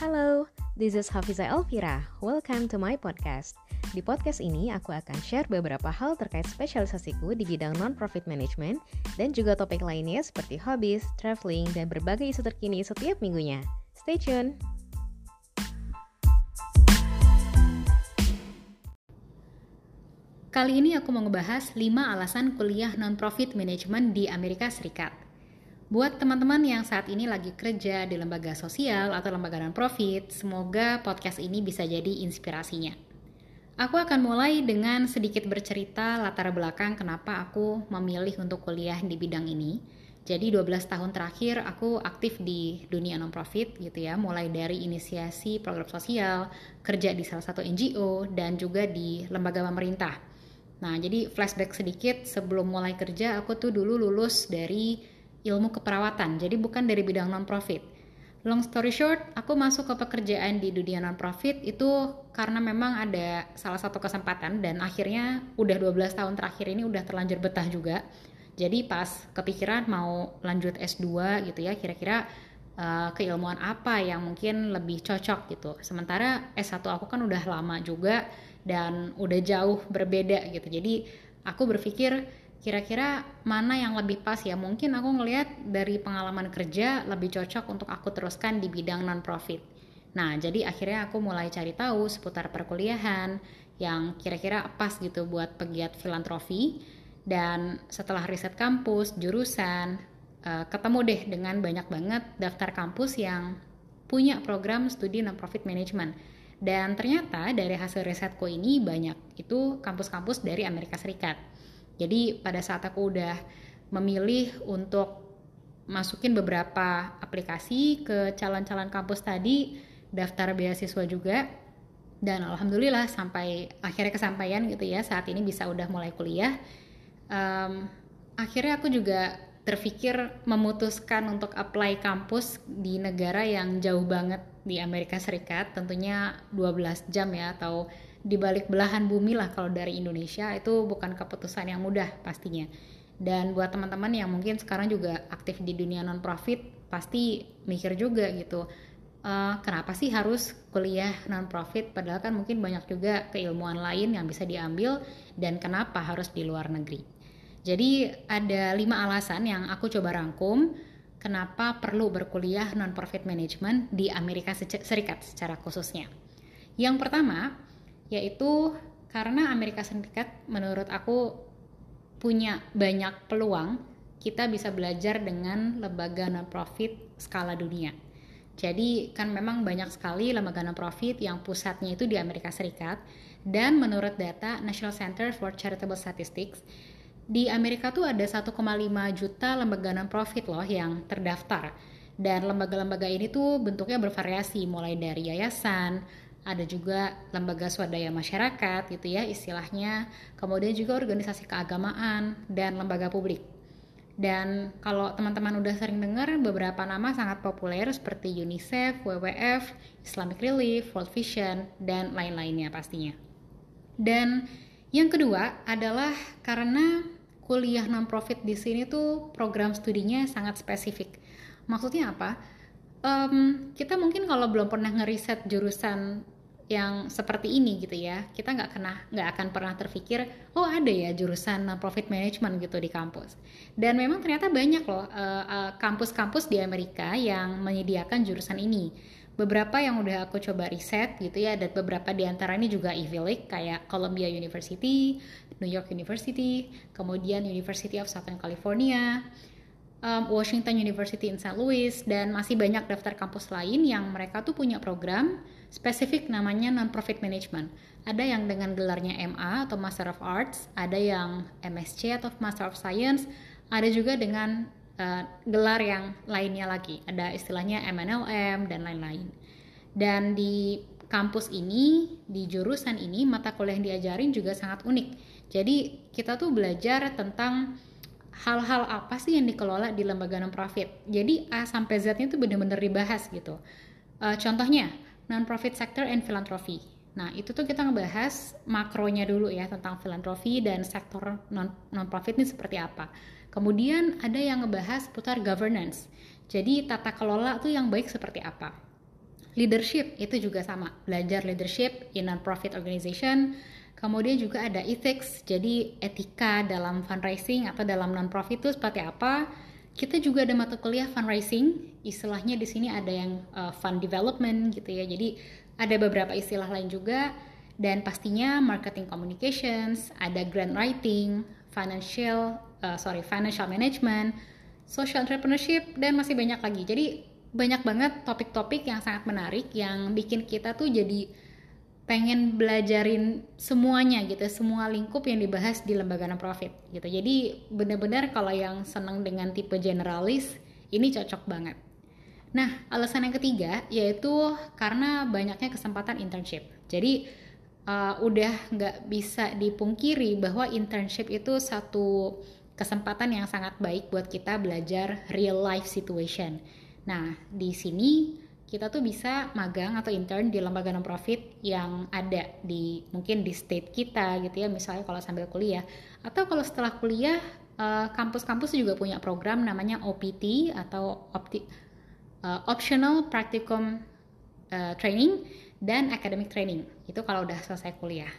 Halo, this is Hafiza Elvira. Welcome to my podcast. Di podcast ini, aku akan share beberapa hal terkait spesialisasiku di bidang non-profit management dan juga topik lainnya seperti hobbies, traveling, dan berbagai isu terkini setiap minggunya. Stay tune! Kali ini aku mau ngebahas 5 alasan kuliah non-profit management di Amerika Serikat. Buat teman-teman yang saat ini lagi kerja di lembaga sosial atau lembaga non-profit, semoga podcast ini bisa jadi inspirasinya. Aku akan mulai dengan sedikit bercerita latar belakang kenapa aku memilih untuk kuliah di bidang ini. Jadi 12 tahun terakhir aku aktif di dunia non-profit gitu ya, mulai dari inisiasi program sosial, kerja di salah satu NGO, dan juga di lembaga pemerintah Nah, jadi flashback sedikit sebelum mulai kerja aku tuh dulu lulus dari ilmu keperawatan, jadi bukan dari bidang non-profit. Long story short, aku masuk ke pekerjaan di dunia non-profit itu karena memang ada salah satu kesempatan dan akhirnya udah 12 tahun terakhir ini udah terlanjur betah juga. Jadi pas kepikiran mau lanjut S2 gitu ya, kira-kira uh, keilmuan apa yang mungkin lebih cocok gitu. Sementara S1 aku kan udah lama juga dan udah jauh berbeda gitu. Jadi aku berpikir kira-kira mana yang lebih pas ya? Mungkin aku ngelihat dari pengalaman kerja lebih cocok untuk aku teruskan di bidang non profit nah jadi akhirnya aku mulai cari tahu seputar perkuliahan yang kira-kira pas gitu buat pegiat filantropi. Dan setelah riset kampus jurusan uh, ketemu deh dengan banyak banget daftar kampus yang punya program studi non profit management. Dan ternyata dari hasil risetku ini banyak itu kampus-kampus dari Amerika Serikat. Jadi pada saat aku udah memilih untuk masukin beberapa aplikasi ke calon-calon kampus tadi, daftar beasiswa juga, dan alhamdulillah sampai akhirnya kesampaian gitu ya saat ini bisa udah mulai kuliah. Um, akhirnya aku juga terpikir memutuskan untuk apply kampus di negara yang jauh banget di Amerika Serikat, tentunya 12 jam ya atau di balik belahan bumi lah kalau dari Indonesia itu bukan keputusan yang mudah pastinya. Dan buat teman-teman yang mungkin sekarang juga aktif di dunia non profit pasti mikir juga gitu. Uh, kenapa sih harus kuliah non profit padahal kan mungkin banyak juga keilmuan lain yang bisa diambil dan kenapa harus di luar negeri. Jadi ada lima alasan yang aku coba rangkum kenapa perlu berkuliah non-profit management di Amerika Serikat secara khususnya. Yang pertama yaitu karena Amerika Serikat menurut aku punya banyak peluang kita bisa belajar dengan lembaga non-profit skala dunia. Jadi kan memang banyak sekali lembaga non-profit yang pusatnya itu di Amerika Serikat dan menurut data National Center for Charitable Statistics di Amerika tuh ada 1,5 juta lembaga non-profit loh yang terdaftar. Dan lembaga-lembaga ini tuh bentuknya bervariasi mulai dari yayasan, ada juga lembaga swadaya masyarakat gitu ya istilahnya, kemudian juga organisasi keagamaan dan lembaga publik. Dan kalau teman-teman udah sering dengar beberapa nama sangat populer seperti UNICEF, WWF, Islamic Relief, World Vision, dan lain-lainnya pastinya. Dan yang kedua adalah karena kuliah non-profit di sini tuh program studinya sangat spesifik. Maksudnya apa? Um, kita mungkin kalau belum pernah ngeriset jurusan yang seperti ini gitu ya, kita nggak kena nggak akan pernah terpikir, oh ada ya jurusan non-profit management gitu di kampus. Dan memang ternyata banyak loh eh, eh, kampus-kampus uh, di Amerika yang menyediakan jurusan ini beberapa yang udah aku coba riset gitu ya dan beberapa di antara ini juga Ivy League kayak Columbia University, New York University, kemudian University of Southern California, um, Washington University in St. Louis dan masih banyak daftar kampus lain yang mereka tuh punya program spesifik namanya non-profit management. Ada yang dengan gelarnya MA atau Master of Arts, ada yang MSc atau Master of Science, ada juga dengan uh, gelar yang lainnya lagi. Ada istilahnya MNLM dan lain-lain. Dan di kampus ini, di jurusan ini, mata kuliah yang diajarin juga sangat unik. Jadi kita tuh belajar tentang hal-hal apa sih yang dikelola di lembaga non-profit. Jadi A sampai Z-nya tuh bener-bener dibahas gitu. Uh, contohnya, non-profit sector and philanthropy. Nah, itu tuh kita ngebahas makronya dulu ya tentang filantropi dan sektor non-profit ini seperti apa. Kemudian ada yang ngebahas putar governance. Jadi tata kelola tuh yang baik seperti apa. leadership itu juga sama, belajar leadership in non-profit organization. Kemudian juga ada ethics, jadi etika dalam fundraising atau dalam non-profit itu seperti apa. Kita juga ada mata kuliah fundraising, istilahnya di sini ada yang uh, fund development gitu ya. Jadi ada beberapa istilah lain juga dan pastinya marketing communications, ada grant writing, financial uh, sorry financial management, social entrepreneurship dan masih banyak lagi. Jadi banyak banget topik-topik yang sangat menarik yang bikin kita tuh jadi pengen belajarin semuanya gitu, semua lingkup yang dibahas di lembaga non-profit gitu. Jadi benar-benar kalau yang senang dengan tipe generalis ini cocok banget. Nah, alasan yang ketiga yaitu karena banyaknya kesempatan internship. Jadi uh, udah nggak bisa dipungkiri bahwa internship itu satu kesempatan yang sangat baik buat kita belajar real life situation. Nah, di sini kita tuh bisa magang atau intern di lembaga non-profit yang ada di mungkin di state kita gitu ya misalnya kalau sambil kuliah atau kalau setelah kuliah eh, kampus-kampus juga punya program namanya OPT atau opti, uh, optional practicum uh, training dan academic training itu kalau udah selesai kuliah.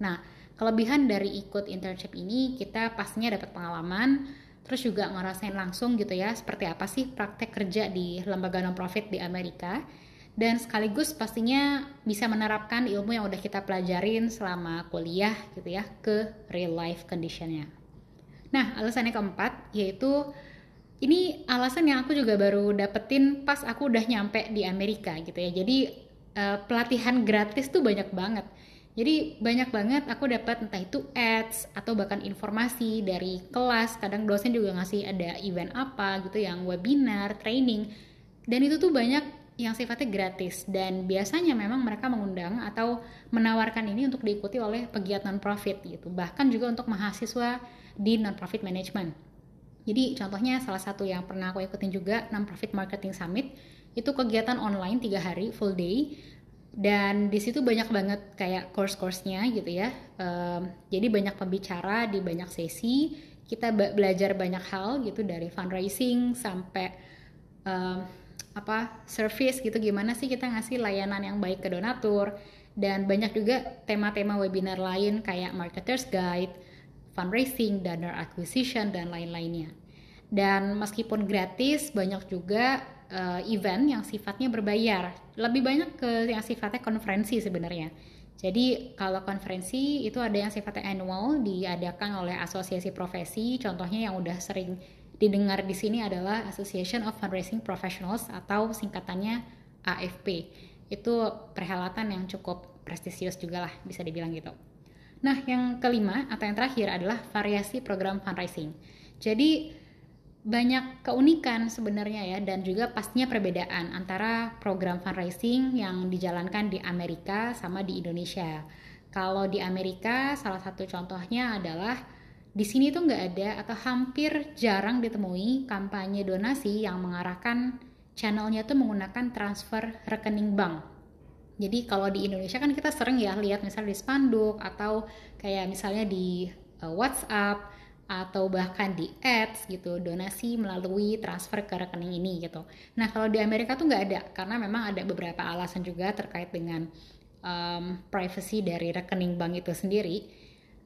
Nah kelebihan dari ikut internship ini kita pastinya dapat pengalaman terus juga ngerasain langsung gitu ya seperti apa sih praktek kerja di lembaga non-profit di Amerika dan sekaligus pastinya bisa menerapkan ilmu yang udah kita pelajarin selama kuliah gitu ya ke real life conditionnya. Nah alasan yang keempat yaitu ini alasan yang aku juga baru dapetin pas aku udah nyampe di Amerika gitu ya. Jadi uh, pelatihan gratis tuh banyak banget jadi banyak banget aku dapat entah itu ads atau bahkan informasi dari kelas. Kadang dosen juga ngasih ada event apa gitu yang webinar, training. Dan itu tuh banyak yang sifatnya gratis dan biasanya memang mereka mengundang atau menawarkan ini untuk diikuti oleh pegiat non-profit gitu. Bahkan juga untuk mahasiswa di non-profit management. Jadi contohnya salah satu yang pernah aku ikutin juga non-profit marketing summit itu kegiatan online tiga hari full day dan di situ banyak banget kayak course-course-nya gitu ya. Um, jadi banyak pembicara di banyak sesi, kita belajar banyak hal gitu dari fundraising sampai um, apa service gitu gimana sih kita ngasih layanan yang baik ke donatur dan banyak juga tema-tema webinar lain kayak marketers guide, fundraising, donor acquisition dan lain-lainnya. Dan meskipun gratis banyak juga uh, event yang sifatnya berbayar. Lebih banyak ke yang sifatnya konferensi sebenarnya. Jadi kalau konferensi itu ada yang sifatnya annual diadakan oleh asosiasi profesi. Contohnya yang udah sering didengar di sini adalah Association of Fundraising Professionals atau singkatannya AFP. Itu perhelatan yang cukup prestisius juga lah bisa dibilang gitu. Nah, yang kelima atau yang terakhir adalah variasi program fundraising. Jadi banyak keunikan sebenarnya ya dan juga pastinya perbedaan antara program fundraising yang dijalankan di Amerika sama di Indonesia. Kalau di Amerika salah satu contohnya adalah di sini tuh nggak ada atau hampir jarang ditemui kampanye donasi yang mengarahkan channelnya tuh menggunakan transfer rekening bank. Jadi kalau di Indonesia kan kita sering ya lihat misalnya di spanduk atau kayak misalnya di uh, WhatsApp atau bahkan di ads gitu donasi melalui transfer ke rekening ini gitu. Nah kalau di Amerika tuh nggak ada karena memang ada beberapa alasan juga terkait dengan um, privacy dari rekening bank itu sendiri.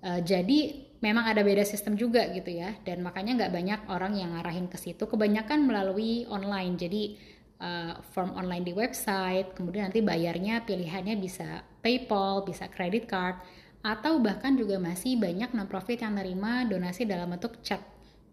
Uh, jadi memang ada beda sistem juga gitu ya dan makanya nggak banyak orang yang ngarahin ke situ. Kebanyakan melalui online jadi uh, form online di website kemudian nanti bayarnya pilihannya bisa PayPal, bisa credit card atau bahkan juga masih banyak non-profit yang menerima donasi dalam bentuk cek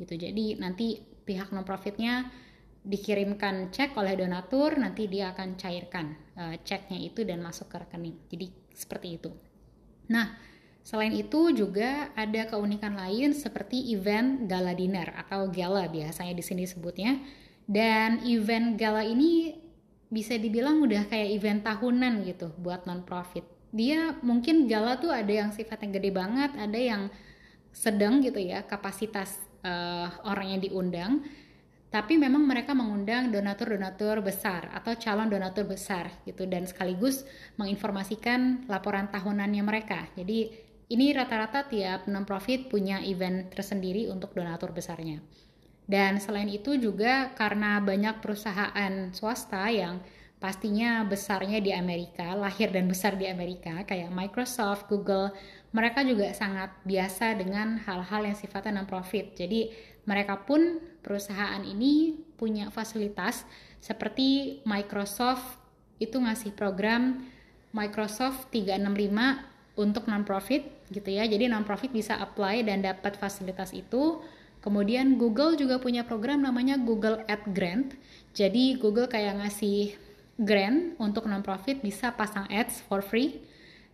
gitu. Jadi nanti pihak non-profitnya dikirimkan cek oleh donatur, nanti dia akan cairkan uh, ceknya itu dan masuk ke rekening. Jadi seperti itu. Nah, selain itu juga ada keunikan lain seperti event gala dinner atau gala biasanya di sini sebutnya. Dan event gala ini bisa dibilang udah kayak event tahunan gitu buat non-profit dia mungkin gala tuh ada yang sifatnya gede banget, ada yang sedang gitu ya kapasitas uh, orang yang diundang. Tapi memang mereka mengundang donatur-donatur besar atau calon donatur besar gitu dan sekaligus menginformasikan laporan tahunannya mereka. Jadi ini rata-rata tiap non-profit punya event tersendiri untuk donatur besarnya. Dan selain itu juga karena banyak perusahaan swasta yang pastinya besarnya di Amerika, lahir dan besar di Amerika, kayak Microsoft, Google, mereka juga sangat biasa dengan hal-hal yang sifatnya non-profit. Jadi mereka pun perusahaan ini punya fasilitas seperti Microsoft itu ngasih program Microsoft 365 untuk non-profit gitu ya. Jadi non-profit bisa apply dan dapat fasilitas itu. Kemudian Google juga punya program namanya Google Ad Grant. Jadi Google kayak ngasih grant untuk non-profit bisa pasang ads for free.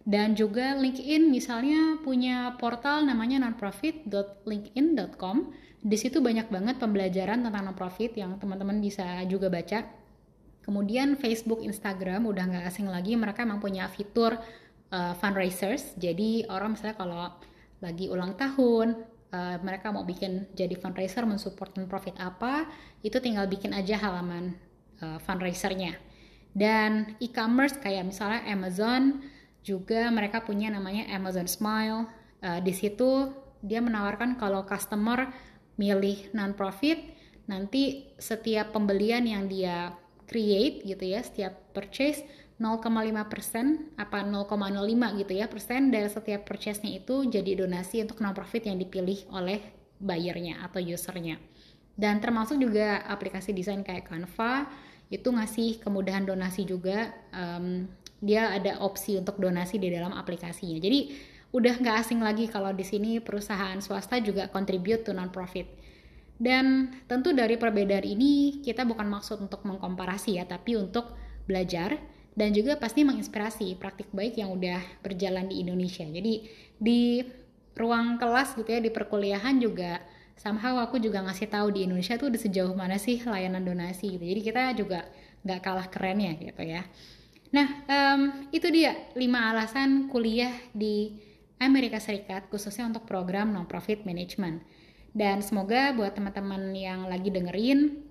Dan juga LinkedIn misalnya punya portal namanya nonprofit.linkedin.com di situ banyak banget pembelajaran tentang non-profit yang teman-teman bisa juga baca. Kemudian Facebook Instagram udah nggak asing lagi mereka emang punya fitur uh, fundraisers. Jadi orang misalnya kalau lagi ulang tahun uh, mereka mau bikin jadi fundraiser mensupport non-profit apa itu tinggal bikin aja halaman uh, fundraisernya dan e-commerce kayak misalnya Amazon juga mereka punya namanya Amazon Smile. Uh, di situ dia menawarkan kalau customer milih non-profit, nanti setiap pembelian yang dia create gitu ya, setiap purchase 0,5 persen apa 0,05 gitu ya persen dari setiap purchase-nya itu jadi donasi untuk non-profit yang dipilih oleh buyernya atau usernya. Dan termasuk juga aplikasi desain kayak Canva itu ngasih kemudahan donasi juga um, dia ada opsi untuk donasi di dalam aplikasinya. Jadi udah nggak asing lagi kalau di sini perusahaan swasta juga contribute to non-profit. Dan tentu dari perbedaan ini kita bukan maksud untuk mengkomparasi ya tapi untuk belajar dan juga pasti menginspirasi praktik baik yang udah berjalan di Indonesia. Jadi di ruang kelas gitu ya di perkuliahan juga somehow aku juga ngasih tahu di Indonesia tuh udah sejauh mana sih layanan donasi gitu. Jadi kita juga nggak kalah keren ya gitu ya. Nah, um, itu dia 5 alasan kuliah di Amerika Serikat khususnya untuk program non-profit management. Dan semoga buat teman-teman yang lagi dengerin,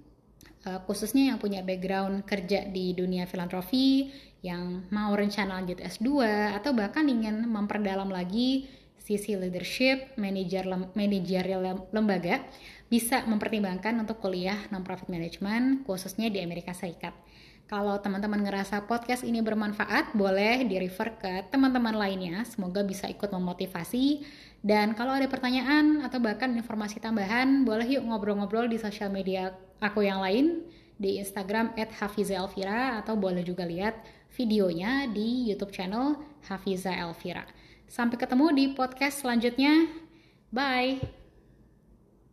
uh, khususnya yang punya background kerja di dunia filantropi, yang mau rencana lanjut S2, atau bahkan ingin memperdalam lagi sisi leadership, manajer lem, manajerial lembaga bisa mempertimbangkan untuk kuliah non-profit management khususnya di Amerika Serikat. Kalau teman-teman ngerasa podcast ini bermanfaat, boleh di-refer ke teman-teman lainnya. Semoga bisa ikut memotivasi. Dan kalau ada pertanyaan atau bahkan informasi tambahan, boleh yuk ngobrol-ngobrol di sosial media aku yang lain di Instagram @hafizaelvira atau boleh juga lihat videonya di YouTube channel Hafiza Elvira. Sampai ketemu di podcast selanjutnya. Bye.